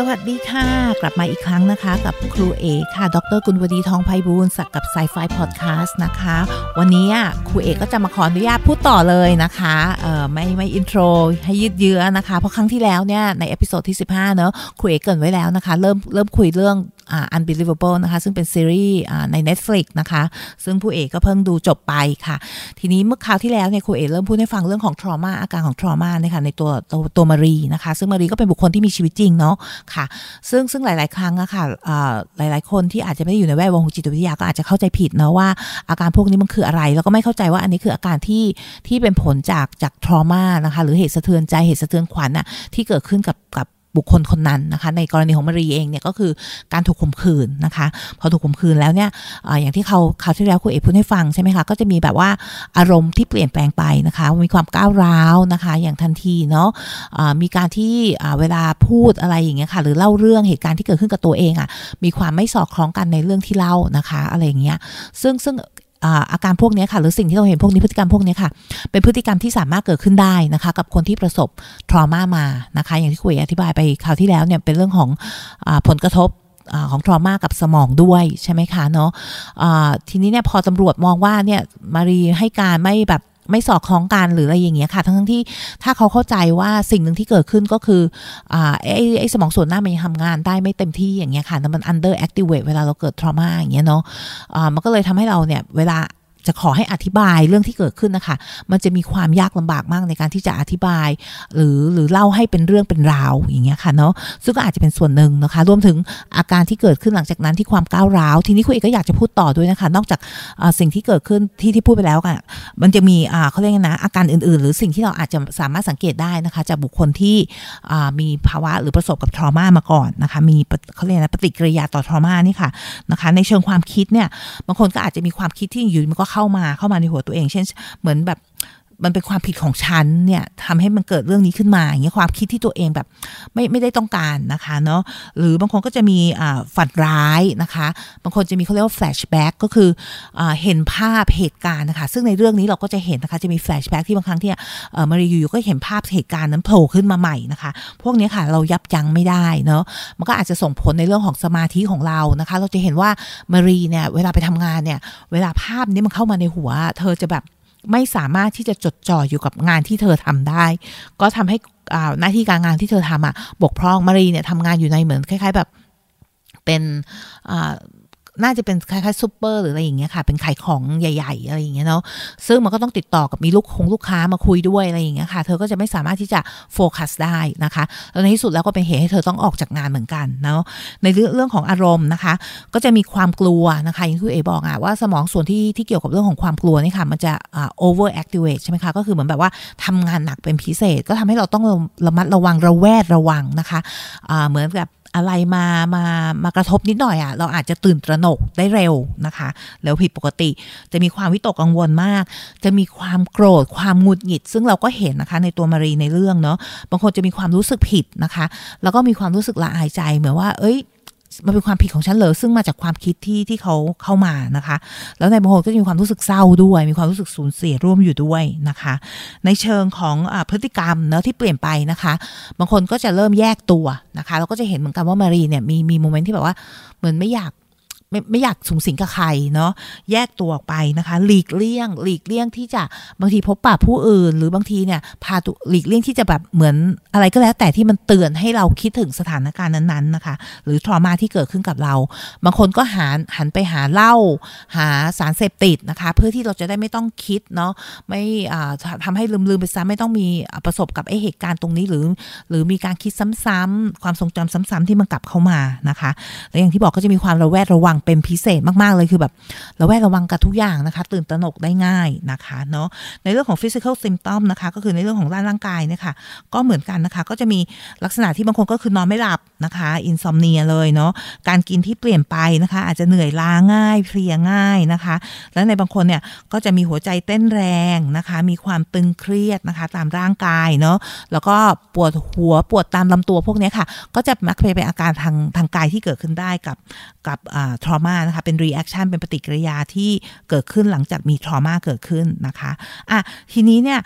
สวัสดีค่ะ กลับมาอีกครั้งนะคะ กับครูเอค่ะ ดรกุลวดีทองไพบูลย์สักกับ Psy-Fi พอดแคสต์นะคะ วันนี้อะครูเอก็จะมาขออนุญาตพูดต่อเลยนะคะเอ่อไม่ไม่ intro ให้ยืดเยื้อนะคะ เพราะครั้งที่แล้วเนี่ย ใน episode ที่ 15 เนอะครูเอเกินไว้แล้วนะคะ เริ่มเริ่มคุยเรื่องอ่า unbelievable นะคะ ซึ่งเป็นซีรีส์ใน Netflix นะคะ ซึ่งผู้เอกก็เพิ่งดูจบไปค่ะ ทีนี้เมื่อคราวที่แล้วเนี่ยครูเอกเริ่มพูดให้ฟังเรื่องของ trauma อาการของ trauma เนี่ยค่ะในตัวตัวตัวมารีนะคะ ซึ่งมารีก็เป็นบุคคลที่มีชีวิตจริงเนาะค่ะ ซึ่งซึ่งหลาย ๆ ครั้งอะค่ะหลาย ๆ คนที่อาจจะไม่ได้อยู่ในแวดวงของจิตวิทยาก็อาจจะเข้าใจผิดเนาะว่าอาการพวกนี้มันคืออะไร แล้วก็ไม่เข้าใจว่าอันนี้คืออาการที่ที่เป็นผลจากจาก trauma นะคะหรือเหตุสะเทือนใจเหตุสะเทือนขวัญอะที่เกิดขึ้นกับกับ บุคคลคนนั้นนะคะในกรณีของมารีเองเนี่ยก็คือการถูกข่มขืนนะคะพอถูกข่มขืนแล้วเนี่ยออย่างที่เขาคราที่แล้วคุณเอกพูดให้ฟังใช่ไหมคะก็จะมีแบบว่าอารมณ์ที่เปลี่ยนแปลงไปนะคะมีความก้าวร้าวนะคะ อย่างทันทีเนาะอ่ามีการที่เวลาพูดอะไรอย่างเงี้ยค่ะหรือเล่าเรื่องเหตุการณ์ที่เกิดขึ้นกับตัวเองอะ่ะมีความไม่สอดคล้องกันในเรื่องที่เล่านะคะอะไรอย่างเงี้ยซึ่งซึ่ง อาการพวกนี้ค่ะ หรือสิ่งที่เราเห็นพวกนี้พฤติกรรมพวกนี้ค่ะ เป็นพฤติกรรมที่สามารถเกิดขึ้นได้นะคะ กับคนที่ประสบทรมามานะคะ อย่างที่คุยอธิบายไปคราวที่แล้วเนี่ยเป็นเรื่องของอผลกระทบอของทรมากับสมองด้วยใช่ไหมคะเนาะะทีนี้เนี่ยพอตำรวจมองว่าเนี่ยมารีให้การไม่แบบ ไม่สอดคล้องกันหรืออะไรอย่างเงี้ยค่ะ ทั้งที่ถ้าเขาเข้าใจว่าสิ่งหนึ่งที่เกิดขึ้นก็คืออ่าไอ้ไอ้สมองส่วนหน้ามันยังทำงานได้ไม่เต็มที่อย่างเงี้ยค่ะแต่มัน under activate เวลาเราเกิด trauma อย่างเงี้ยเนาะอ่ามันก็เลยทำให้เราเนี่ยเวลา จะขอให้อธิบายเรื่องที่เกิดขึ้นนะคะ มันจะมีความยากลำบากมากในการที่จะอธิบาย หรือหรือเล่าให้เป็นเรื่องเป็นราวอย่างเงี้ยค่ะเนาะซึ่งก็อาจจะเป็นส่วนหนึ่งนะคะ รวมถึงอาการที่เกิดขึ้นหลังจากนั้นที่ความก้าวร้าว ทีนี้คุณเอกก็อยากจะพูดต่อด้วยนะคะ นอกจากสิ่งที่เกิดขึ้นที่ที่พูดไปแล้วกันมันจะมีเขาเรียกไงนะอาการอื่นๆ หรือสิ่งที่เราอาจจะสามารถสังเกตได้นะคะ จากบุคคลที่มีภาวะหรือประสบกับทรมามาก่อนนะคะมีเขาเรียกนะปฏิกิริยาต่อ trauma นี่ค่ะนะคะในเชิงความคิดเนี่ยบางคนก็อาจจะมีความคิดที่อยู่มันก็เข้ามาเข้ามาในหัวตัวเอง เช่น เหมือนแบบ มันเป็นความผิดของฉันเนี่ยทำให้มันเกิดเรื่องนี้ขึ้นมาอย่างเงี้ยความคิดที่ตัวเองแบบไม่ไม่ได้ต้องการนะคะเนาะหรือบางคนก็จะมีฝันร้ายนะคะ บางคนจะมีเขาเรียกว่า flashback ก็คือเห็นภาพเหตุการณ์นะคะ ซึ่งในเรื่องนี้เราก็จะเห็นนะคะจะมี flashback ที่บางครั้งที่เอ่อมารีอยู่ก็เห็นภาพเหตุการณ์นั้นโผล่ขึ้นมาใหม่นะคะ พวกนี้ค่ะเรายับยั้งไม่ได้เนาะมันก็อาจจะส่งผลในเรื่องของสมาธิของเรานะคะ เราจะเห็นว่ามารีเนี่ยเวลาไปทำงานเนี่ยเวลาภาพนี้มันเข้ามาในหัว เธอจะแบบ ไม่สามารถที่จะจดจ่ออยู่กับงานที่เธอทำได้ ก็ทำให้อาหน้าที่การงานที่เธอทำอะบกพร่องมารีเนี่ยทำงานอยู่ในเหมือนคล้าย ๆ แบบเป็น น่าจะเป็นคล้ายๆซูเปอร์หรืออะไรอย่างเงี้ยค่ะ เป็นขายของใหญ่ ๆ อะไรอย่างเงี้ยเนาะซึ่งมันก็ต้องติดต่อกับมีลูกคงลูกค้ามาคุยด้วยอะไรอย่างเงี้ยค่ะ เธอก็จะไม่สามารถที่จะโฟกัสได้นะคะแล้วในที่สุดแล้วก็เป็นเหตุให้เธอต้องออกจากงานเหมือนกันเนาะในเรื่องเรื่องของอารมณ์นะคะ ก็จะมีความกลัวนะคะอย่างที่เอบอกอะว่าสมองส่วนที่ที่เกี่ยวกับเรื่องของความกลัวนี่ค่ะมันจะอ่า over activate ใช่ไหมคะก็คือเหมือนแบบว่าทำงานหนักเป็นพิเศษ ก็ทำให้เราต้องระมัดระวังระแวดระวังนะคะอ่าเหมือนกับอะไรมามามากระทบนิดหน่อยอะเราอาจจะตื่นตระหนกได้เร็วนะคะแล้วผิดปกติจะมีความวิตกกังวลมาก จะมีความโกรธความหงุดหงิด ซึ่งเราก็เห็นนะคะในตัวมารีในเรื่องเนาะบางคนจะมีความรู้สึกผิดนะคะ แล้วก็มีความรู้สึกละอายใจเหมือนว่า เอ้ย มันเป็นความผิดของฉันเหรอซึ่งมาจากความคิดที่ที่เขาเข้ามานะคะ แล้วในบางคนก็มีความรู้สึกเศร้าด้วย มีความรู้สึกสูญเสียร่วมอยู่ด้วยนะคะ ในเชิงของอพฤติกรรมเนาะที่เปลี่ยนไปนะคะ บางคนก็จะเริ่มแยกตัวนะคะ เราก็จะเห็นเหมือนกันว่ามารีเนี่ยมีมีโมเมนต์ที่แบบว่าเหมือนไม่อยาก ไม่ไม่อยากสูงสิงกับใครเนาะแยกตัวออกไปนะคะ หลีกเลี่ยง หลีกเลี่ยงที่จะบางทีพบปะผู้อื่น หรือบางทีเนี่ยพาตัวหลีกเลี่ยงที่จะแบบเหมือนอะไรก็แล้ว แต่ที่มันเตือนให้เราคิดถึงสถานการณ์นั้นๆนะคะ หรือทรมาที่เกิดขึ้นกับเรา บางคนก็หันหันไปหาเหล้าหาสารเสพติดนะคะ เพื่อที่เราจะได้ไม่ต้องคิดเนาะไม่อ่าทำให้ลืมๆไปซะไม่ต้องมีประสบกับไอเหตุการณ์ตรงนี้หรือ หรือมีการคิดซ้ำๆความทรงจำซ้ำๆที่มันกลับเข้ามานะคะและอย่างที่บอกก็จะมีความระแวดระวังงเป็นพิเศษมาก ๆ เลยคือแบบระแวดระวังกับทุกอย่างนะคะ ตื่นตระหนกได้ง่ายนะคะเนาะในเรื่องของ physical symptom นะคะ ก็คือในเรื่องของด้านร่างกายเนี่ยค่ะก็เหมือนกันนะคะ ก็จะมีลักษณะที่บางคนก็คือนอนไม่หลับนะคะ insomnia เลยเนาะการกินที่เปลี่ยนไปนะคะ อาจจะเหนื่อยล้าง่ายเพลียง่ายนะคะ แล้วในบางคนเนี่ยก็จะมีหัวใจเต้นแรงนะคะ มีความตึงเครียดนะคะ ตามร่างกายเนาะแล้วก็ปวดหัวปวดตามลำตัวพวกนี้ค่ะ ก็จะมักเป็นอาการทางทางกายที่เกิดขึ้นได้กับกับทรมานะคะ เป็น reaction เป็นปฏิกิริยาที่เกิดขึ้นหลังจากมีทรมาเกิดขึ้นนะคะอะทีนี้เนี่ย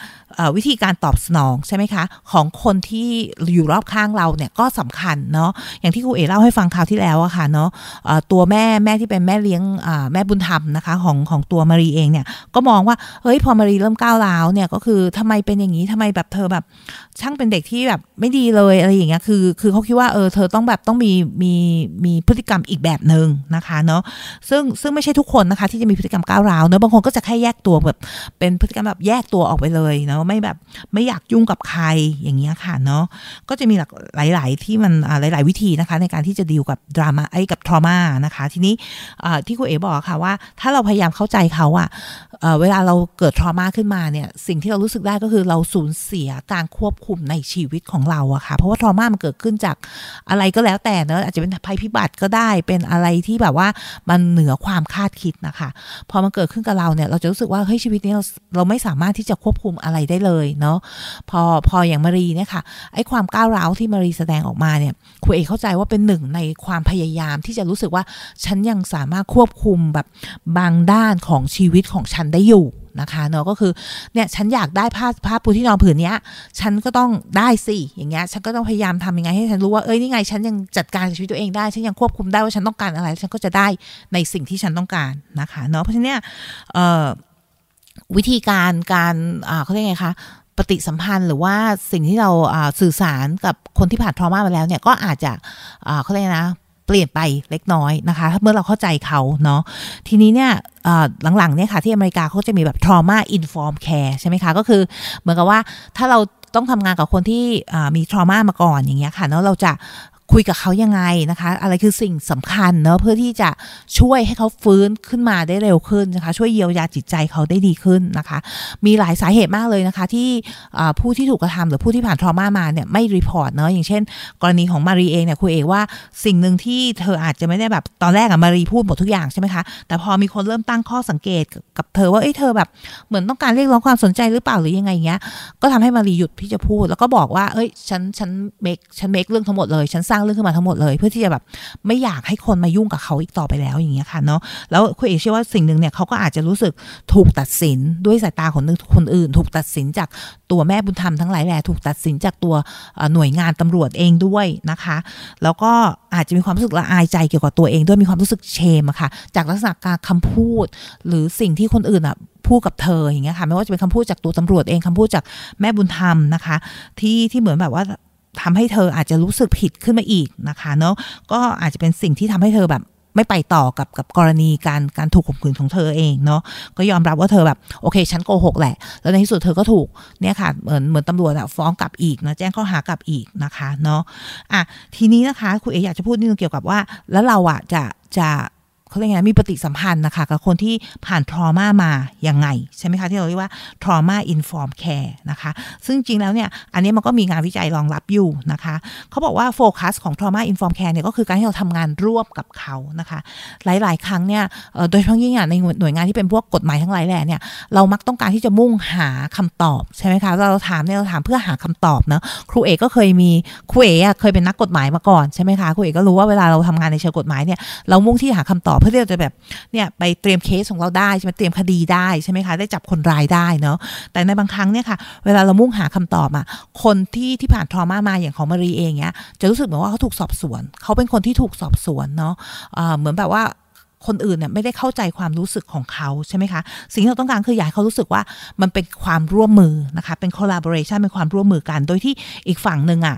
วิธีการตอบสนองใช่ไหมคะ ของคนที่อยู่รอบข้างเราเนี่ยก็สำคัญเนาะอย่างที่ครูเอเล่าให้ฟังคราวที่แล้วอะค่ะเนาะตัวแม่แม่ที่เป็นแม่เลี้ยงแม่บุญธรรมนะคะของของตัวมารีเองเนี่ยก็มองว่าเฮ้ยพอมารีเริ่มก้าวร้าวเนี่ยก็คือทำไมเป็นอย่างนี้ทำไมแบบเธอแบบ ช่างเป็นเด็กที่แบบไม่ดีเลยอะไรอย่างเงี้ยคือคือเขาคิดว่าเออเธอต้องแบบต้องมีมีมีพฤติกรรมอีกแบบหนึ่งนะคะเนาะซึ่งซึ่งไม่ใช่ทุกคนนะคะ ที่จะมีพฤติกรรมก้าวร้าวเนาะบางคนก็จะแค่แยกตัวแบบเป็นพฤติกรรมแบบแยกตัวออกไปเลยเนาะไม่แบบไม่อยากยุ่งกับใครอย่างเงี้ยค่ะเนาะก็จะมีหลากหลายๆ ที่มันอ่าหลาย ๆ วิธีนะคะ ในการที่จะดีลกับดราม่าไอ้กับทรมานะคะ ทีนี้ที่คุณเอ๋บอกค่ะว่า ถ้าเราพยายามเข้าใจเขาอะเอ่อเวลาเราเกิดทรมาขึ้นมาเนี่ยสิ่งที่เรารู้สึกได้ก็คือเราสูญเสียการควบคุมในชีวิตของเราอะค่ะเพราะว่าทรมามันเกิดขึ้นจากอะไรก็แล้วแต่เนอะอาจจะเป็นภัยพิบัติก็ได้เป็นอะไรที่แบบว่ามันเหนือความคาดคิดนะคะ พอมันเกิดขึ้นกับเราเนี่ย เราจะรู้สึกว่าเฮ้ยชีวิตนี้เราเราไม่สามารถที่จะควบคุมอะไรได้เลยเนาะพอพออย่างมารีเนี่ยค่ะไอ้ความก้าวร้าวที่มารีแสดงออกมาเนี่ยครูเอกเข้าใจว่าเป็นหนึ่งในความพยายามที่จะรู้สึกว่าฉันยังสามารถควบคุมแบบบางด้านของชีวิตของฉันได้อยู่นะคะเนาะก็คือเนี่ยฉันอยากได้ผ้าผ้าปูที่นอนผืนเนี้ยฉันก็ต้องได้สิอย่างเงี้ยฉันก็ต้องพยายามทำยังไงให้ฉันรู้ว่าเอ้ยนี่ไงฉันยังจัดการชีวิตตัวเองได้ฉันยังควบคุมได้ว่าฉันต้องการอะไร ฉันก็จะได้ในสิ่งที่ฉันต้องการนะคะเนาะเพราะฉะนั้นเนี่ยวิธีการการเขาเรียกไงคะปฏิสัมพันธ์หรือว่าสิ่งที่เราสื่อสารกับคนที่ผ่านทรมามาแล้วเนี่ยก็อาจจะเขาเรียกนะ ปลี่ยนไปเล็กน้อยนะคะ เมื่อเราเข้าใจเขาเนาะทีนี้เนี่ยหลังๆเนี่ยค่ะที่อเมริกาเขาจะมีแบบ trauma informed care ใช่ไหมคะ ก็คือเหมือนกับว่าถ้าเราต้องทำงานกับคนที่มี trauma มาก่อนอย่างเงี้ยค่ะแล้วเราจะ คุยกับเขายังไงนะคะ อะไรคือสิ่งสำคัญเนาะเพื่อที่จะช่วยให้เขาฟื้นขึ้นมาได้เร็วขึ้นนะคะ ช่วยเยียวยาจิตใจเขาได้ดีขึ้นนะคะ มีหลายสาเหตุมากเลยนะคะ ที่ผู้ที่ถูกกระทำหรือผู้ที่ผ่าน trauma มาเนี่ยไม่ report เนาะอย่างเช่น กรณีของมารีเองเนี่ยคุยเองว่าสิ่งหนึ่งที่เธออาจจะไม่ได้แบบตอนแรกอะมารีพูดหมดทุกอย่างใช่ไหมคะแต่พอมีคนเริ่มตั้งข้อสังเกตกับเธอว่าเอ้ยเธอแบบเหมือนต้องการเรียกร้องความสนใจหรือเปล่าหรือยังไงเงี้ยก็ทำให้มารีหยุดที่จะพูด แล้วก็บอกว่าเอ้ยฉันฉัน make ฉัน make เรื่องทั้งหมดเลยฉันสร้างเรื่องขึ้นมาทั้งหมดเลย เพื่อที่จะแบบไม่อยากให้คนมายุ่งกับเขาอีกต่อไปแล้วอย่างเงี้ยค่ะเนาะแล้วคุณเอกเชื่อว่าสิ่งหนึ่งเนี่ยเขาก็อาจจะรู้สึกถูกตัดสินด้วยสายตาของคนอื่น ถูกตัดสินจากตัวแม่บุญธรรมทั้งหลายแหละถูกตัดสินจากตัวหน่วยงานตำรวจเองด้วยนะคะ แล้วก็อาจจะมีความรู้สึกละอายใจเกี่ยวกับตัวเองด้วยมีความรู้สึกเชมอะค่ะ จากลักษณะการคำพูด หรือสิ่งที่คนอื่นอะพูดกับเธออย่างเงี้ยค่ะไม่ว่าจะเป็นคำพูดจากตัวตำรวจเองคำพูดจากแม่บุญธรรมนะคะ ที่ที่เหมือนแบบว่า ทำให้เธออาจจะรู้สึกผิดขึ้นมาอีกนะคะเนาะก็อาจจะเป็นสิ่งที่ทำให้เธอแบบไม่ไปต่อกับกับกรณีการการถูกข่มขืนของเธอเองเนาะก็ยอมรับว่าเธอแบบโอเคฉันโกหกแหละ แล้วในที่สุดเธอก็ถูกเนี่ยค่ะเหมือนเหมือนตำรวจอะฟ้องกลับอีกนะแจ้งข้อหากลับอีกนะคะเนาะอะทีนี้นะคะคุณเออยากจะพูดนิดนึงเกี่ยวกับว่า แล้วเราอะจะจะ เขาเรียกไงมีปฏิสัมพันธ์นะคะกับคนที่ผ่านทรมามาอย่างไง ใช่ไหมคะ ที่เราเรียกว่า trauma informed care นะคะ ซึ่งจริงแล้วเนี่ย อันนี้มันก็มีงานวิจัยรองรับอยู่นะคะ เขาบอกว่าโฟกัสของ trauma informed care เนี่ยก็คือการที่เราทำงานร่วมกับเขานะคะ หลาย ๆ ครั้งเนี่ยโดยเฉพาะยิ่งในหน่วยงานที่เป็นพวกกฎหมายทั้งหลายแหล่เนี่ยเรามักต้องการที่จะมุ่งหาคำตอบใช่ไหมคะเราถามเนี่ยเราถามเพื่อหาคำตอบเนาะครูเอกก็เคยมีครูเอกเคยเป็นนักกฎหมายมาก่อนใช่ไหมคะครูเอกก็รู้ว่าเวลาเราทำงานในเชิงกฎหมายเนี่ยเรามุ่งที่หาคำตอบเพื่อที่จะแบบเนี่ยไปเตรียมเคสของเราได้ใช่ไหมเตรียมคดีได้ใช่ไหมคะได้จับคนร้ายได้เนาะแต่ในบางครั้งเนี่ยค่ะ เวลาเรามุ่งหาคำตอบอะคนที่ที่ผ่านทรมามาอย่างของมารีเองเนี่ยจะรู้สึกเหมือนว่าเขาถูกสอบสวน เขาเป็นคนที่ถูกสอบสวนเนาะะเหมือนแบบว่า คนอื่นเนี่ยไม่ได้เข้าใจความรู้สึกของเขาใช่ไหมคะ สิ่งที่เราต้องการคืออยากให้เขารู้สึกว่ามันเป็นความร่วมมือนะคะ เป็น collaboration เป็นความร่วมมือกัน โดยที่อีกฝั่งหนึ่งอะ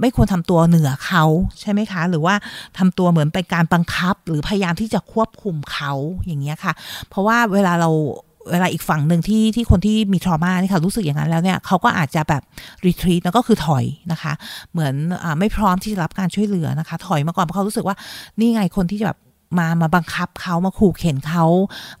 ไม่ควรทำตัวเหนือเขาใช่ไหมคะ หรือว่าทำตัวเหมือนเป็นการบังคับ หรือพยายามที่จะควบคุมเขาอย่างเงี้ยค่ะ เพราะว่าเวลาเราเวลาอีกฝั่งหนึ่งที่ที่คนที่มีทรมานี่ค่ะรู้สึกอย่างนั้นแล้วเนี่ยเขาก็อาจจะแบบรีทรีตแล้วก็คือถอยนะคะ เหมือนอไม่พร้อมที่จะรับการช่วยเหลือนะคะ ถอยมาก่อนเพราะเขารู้สึกว่านี่ไงคนที่จะแบบ มามาบังคับเขามาขู่เข็นเขา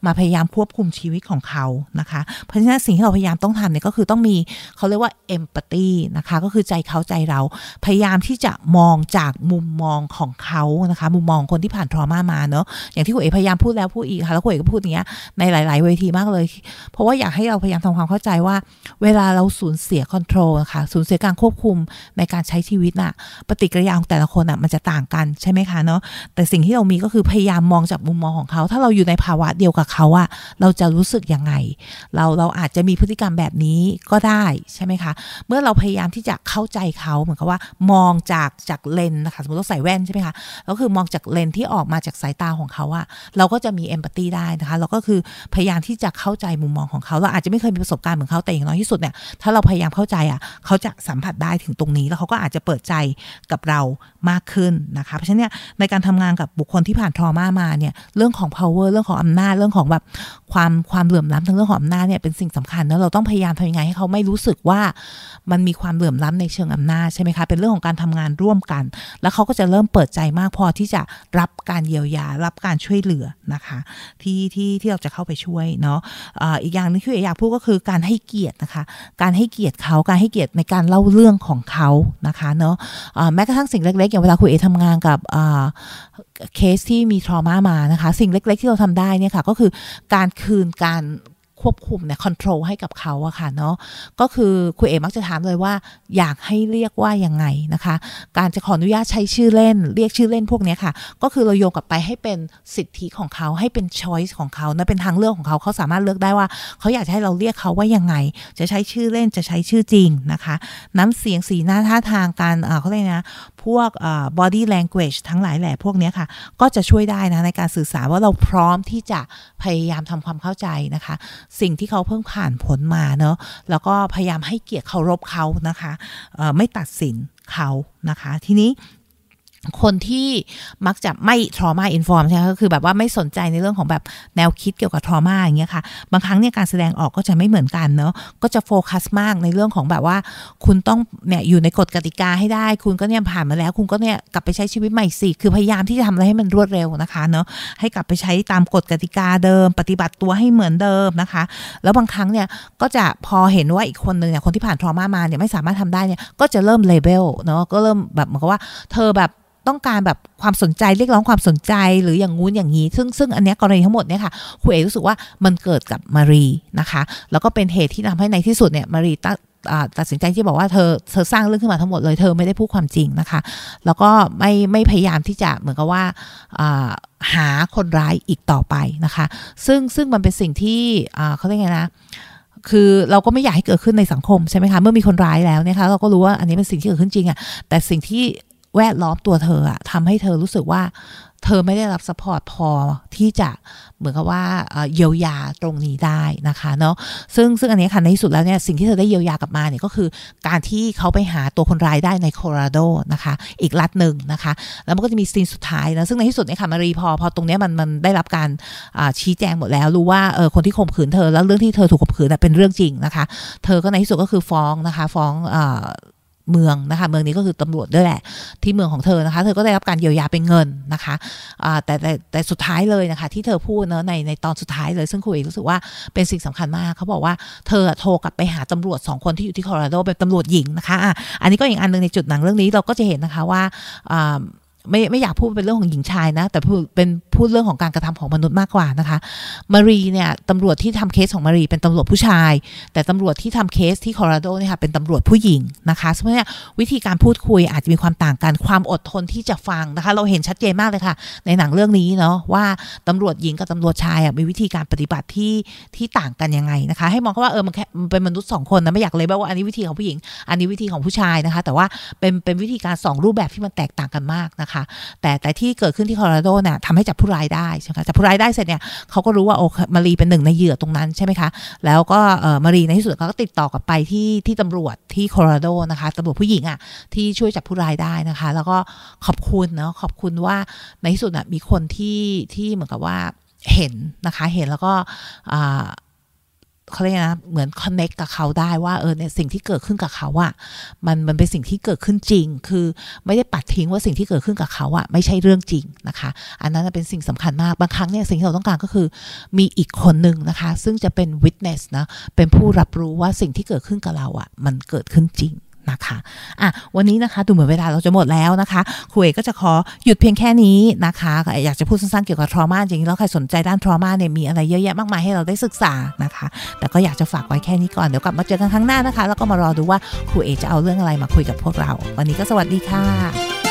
มาพยายามควบคุมชีวิตของเขานะคะ เพราะฉะนั้นสิ่งที่เราพยายามต้องทำเนี่ยก็คือต้องมีเขาเรียกว่าเอมพัตตีนะคะก็คือใจเขาใจเราพยายามที่จะมองจากมุมมองของเขานะคะ มุมมองคนที่ผ่านทรมามาเนอะอย่างที่คุณเอพยายามพูดแล้วพูดอีกค่ะแล้วคุณเอก็พูดอย่างเงี้ยในหลาย ๆ เวทีมากเลย เพราะว่าอยากให้เราพยายามทำความเข้าใจว่า เวลาเราสูญเสียคอนโทรลนะคะสูญเสียการควบคุมในการใช้ชีวิตน่ะปฏิกิริยาของแต่ละคนอะมันจะต่างกันใช่ไหมคะเนาะแต่สิ่งที่เรามีก็คือพยายามมองจากมุมมองของเขา ถ้าเราอยู่ในภาวะเดียวกับเขาอะเราจะรู้สึกยังไง เราเราอาจจะมีพฤติกรรมแบบนี้ก็ได้ใช่ไหมคะ เมื่อเราพยายามที่จะเข้าใจเขาเหมือนกับว่า มองจากจากเลนนะคะสมมติเราใส่แว่นใช่ไหมคะก็คือมองจากเลนที่ออกมาจากสายตาของเขาอะเราก็จะมีเอมพัตตีได้นะคะเราก็คือพยายามที่จะเข้าใจมุมมองของเขา เราอาจจะไม่เคยมีประสบการณ์เหมือนเขาแต่อย่างน้อยที่สุดเนี่ยถ้าเราพยายามเข้าใจอะเขาจะสัมผัสได้ถึงตรงนี้แล้วเขาก็อาจจะเปิดใจกับเรามากขึ้นนะคะเพราะฉะนั้นเนี่ยในการทำงานกับบุคคลที่ผ่านทรมามาเนี่ยเรื่องของ power เรื่องของอำนาจเรื่องของแบบความความเหลื่อมล้ำทั้งเรื่องของอำนาจเนี่ยเป็นสิ่งสำคัญแล้วเราต้องพยายามทำยังไงให้เขาไม่รู้สึกว่ามันมีความเหลื่อมล้ำในเชิงอำนาจใช่ไหมคะเป็นเรื่องของการทำงานร่วมกัน แล้วเขาก็จะเริ่มเปิดใจมากพอที่จะรับการเยียวยารับการช่วยเหลือนะคะที่ที่ที่เราจะเข้าไปช่วยเนาะอีกอย่างนึงที่อยากพูดก็คือการให้เกียรตินะคะ การให้เกียรติเขาการให้เกียรติในการเล่าเรื่องของเขานะคะเนาะแม้กระทั่งสิ่งเล็กๆอย่างเวลาคุยเอทำงานกับเคสที่มีทรมามานะคะ สิ่งเล็ก ๆ ที่เราทำได้เนี่ยค่ะ ก็คือการคืนการ ควบคุมเนี่ยคอนโทรลให้กับเขาอะค่ะเนาะก็คือคุณเอมักจะถามเลยว่า อยากให้เรียกว่ายังไงนะคะ การจะขออนุญาตใช้ชื่อเล่น เรียกชื่อเล่นพวกนี้ค่ะ ก็คือเราโยงกลับไปให้เป็นสิทธิของเขาให้เป็นช้อยส์ของเขานะเป็นทางเลือกของเขาเขาสามารถเลือกได้ว่า เขาอยากให้เราเรียกเขาว่ายังไง จะใช้ชื่อเล่นจะใช้ชื่อจริงนะคะ น้ำเสียงสีหน้าท่าทางการเขาเรียกนะพวก body language ทั้งหลายแหล่พวกนี้ค่ะ ก็จะช่วยได้นะในการสื่อสารว่าเราพร้อมที่จะพยายามทำความเข้าใจนะคะสิ่งที่เขาเพิ่งผ่านผลมาเนาะแล้วก็พยายามให้เกียรติเคารพเขานะคะไม่ตัดสินเขานะคะ ทีนี้ คนที่มักจะไม่ trauma inform ใช่ไหมก็คือแบบว่าไม่สนใจในเรื่องของแบบแนวคิดเกี่ยวกับ trauma อย่างเงี้ยค่ะ บางครั้งเนี่ยการแสดงออกก็จะไม่เหมือนกันเนาะก็จะโฟกัสมากในเรื่องของแบบว่า คุณต้องเนี่ยอยู่ในกฎกติกาให้ได้ คุณก็เนี่ยผ่านมาแล้ว คุณก็เนี่ยกลับไปใช้ชีวิตใหม่สิคือพยายามที่จะทำอะไรให้มันรวดเร็วนะคะเนาะให้กลับไปใช้ตามกฎกติกาเดิม ปฏิบัติตัวให้เหมือนเดิมนะคะ แล้วบางครั้งเนี่ยก็จะพอเห็นว่าอีกคนหนึ่งเนี่ยคนที่ผ่าน trauma มาเนี่ยไม่สามารถทำได้เนี่ยก็จะเริ่มเลเบลเนาะก็เริ่มแบบเหมือนกับว่าเธอแบบ ต้องการแบบความสนใจเรียกร้องความสนใจหรืออย่างงู้นอย่างนี้ ซึ่งซึ่งอันนี้กรณีทั้งหมดเนี่ยค่ะคุณเอรู้สึกว่ามันเกิดกับมารีนะคะ แล้วก็เป็นเหตุที่ทำให้ในที่สุดเนี่ยมารีตัดตัดสินใจที่บอกว่าเธอเธอสร้างเรื่องขึ้นมาทั้งหมดเลยเธอไม่ได้พูดความจริงนะคะ แล้วก็ไม่ไม่พยายามที่จะเหมือนกับว่าหาคนร้ายอีกต่อไปนะคะ ซึ่งซึ่งมันเป็นสิ่งที่เขาเรียกไงนะคือเราก็ไม่อยากให้เกิดขึ้นในสังคมใช่ไหมคะเมื่อมีคนร้ายแล้วเนี่ยคะเราก็รู้ว่าอันนี้เป็นสิ่งที่เกิดขึ้นจริงอะแต่สิ่งที่ แวดล้อมตัวเธออะทำให้เธอรู้สึกว่า เธอไม่ได้รับสปอร์ตพอที่จะเหมือนกับว่าเยียวยาตรงนี้ได้นะคะเนาะซึ่งซึ่งอันนี้ค่ะในที่สุดแล้วเนี่ยสิ่งที่เธอได้เยียวยากลับมาเนี่ยก็คือ การที่เขาไปหาตัวคนร้ายได้ในโคโลราโดนะคะอีกรัฐหนึ่งนะคะแล้วมันก็จะมีซีนสุดท้ายนะซึ่งในที่สุดเนี่ยค่ะมารีพอพอตรงนี้มันมันได้รับการชี้แจงหมดแล้วรู้ว่าเออคนที่ข่มขืนเธอแล้วเรื่องที่เธอถูกข่มขืนเป็นเรื่องจริงนะคะ เธอก็ในที่สุดก็คือฟ้องนะคะฟ้อง เมืองนะคะเมืองนี้ก็คือตำรวจด้วยแหละ ที่เมืองของเธอนะคะ เธอก็ได้รับการเยียวยาเป็นเงินนะคะแต่แต่แต่สุดท้ายเลยนะคะ ที่เธอพูดเนาะในในตอนสุดท้ายเลย ซึ่งคุยรู้สึกว่าเป็นสิ่งสำคัญมาก เขาบอกว่าเธอโทรกลับไปหาตำรวจสองคนที่อยู่ที่โคโลราโดเป็นตำรวจหญิงนะคะอะอันนี้ก็อีกอันหนึ่งในจุดหนังเรื่องนี้เราก็จะเห็นนะคะว่าไม่ไม่อยากพูดเป็นเรื่องของหญิงชายนะ แต่เป็น พูดเรื่องของการกระทำของมนุษย์มากกว่านะคะมารีเนี่ยตำรวจที่ทำเคสของมารีเป็นตำรวจผู้ชาย แต่ตำรวจที่ทำเคสที่โคโลราโดเนี่ยค่ะเป็นตำรวจผู้หญิงนะคะเพราะเนี่ยวิธีการพูดคุยอาจจะมีความต่างกันความอดทนที่จะฟังนะคะ เราเห็นชัดเจนมากเลยค่ะ ในหนังเรื่องนี้เนาะว่าตำรวจหญิงกับตำรวจชายมีวิธีการปฏิบัติที่ที่ต่างกันยังไงนะคะ ให้มองว่าเออมันแค่เป็นมนุษย์สองคนนะไม่อยากเลยว่าอันนี้วิธีของผู้หญิง อันนี้วิธีของผู้ชายนะคะ แต่ว่าเป็นเป็นวิธีการสองรูปแบบที่มันแตกต่างกันมากนะคะ แต่แต่ที่เกิดขึ้นที่โคโราโดเนี่ยทำให้จับผู้ร้ายได้ใช่ไหมคะจับผู้ร้ายได้เสร็จเนี่ยเขาก็รู้ว่าโอ้มารีเป็นหนึ่งในเหยื่อตรงนั้นใช่ไหมคะ แล้วก็เออมารีในที่สุดเขาก็ติดต่อกลับไปที่ที่ตำรวจที่โคโลราโดนะคะตำรวจผู้หญิงอะ่ะที่ช่วยจับผู้ร้ายได้นะคะ แล้วก็ขอบคุณเนาะขอบคุณว่าในที่สุดอะมีคนที่ที่เหมือนกับว่าเห็นนะคะ เห็นแล้วก็ เขาเรียกนะเหมือนคอนเน็กกับเขาได้ว่าเออเนี่ยสิ่งที่เกิดขึ้นกับเขาอะมันมันเป็นสิ่งที่เกิดขึ้นจริง คือไม่ได้ปัดทิ้งว่าสิ่งที่เกิดขึ้นกับเขาอะไม่ใช่เรื่องจริงนะคะ อันนั้นเป็นสิ่งสำคัญมากบางครั้งเนี่ยสิ่งที่เราต้องการก็คือ มีอีกคนหนึ่งนะคะ ซึ่งจะเป็นวิทเนสนะเป็นผู้รับรู้ว่าสิ่งที่เกิดขึ้นกับเราอะมันเกิดขึ้นจริง นะคะอะวันนี้นะคะดูเหมือนเวลาเราจะหมดแล้วนะคะครูเอกก็จะขอหยุดเพียงแค่นี้นะคะอยากจะพูดสั้นๆเกี่ยวกับทรมาจริงๆแล้วใครสนใจด้านทรมาเนี่ยมีอะไรเยอะแยะมากมายให้เราได้ศึกษานะคะ แต่ก็อยากจะฝากไว้แค่นี้ก่อนเดี๋ยวกลับมาเจอกันครั้งหน้านะคะ แล้วก็มารอดูว่าครูเอกจะเอาเรื่องอะไรมาคุยกับพวกเรา วันนี้ก็สวัสดีค่ะ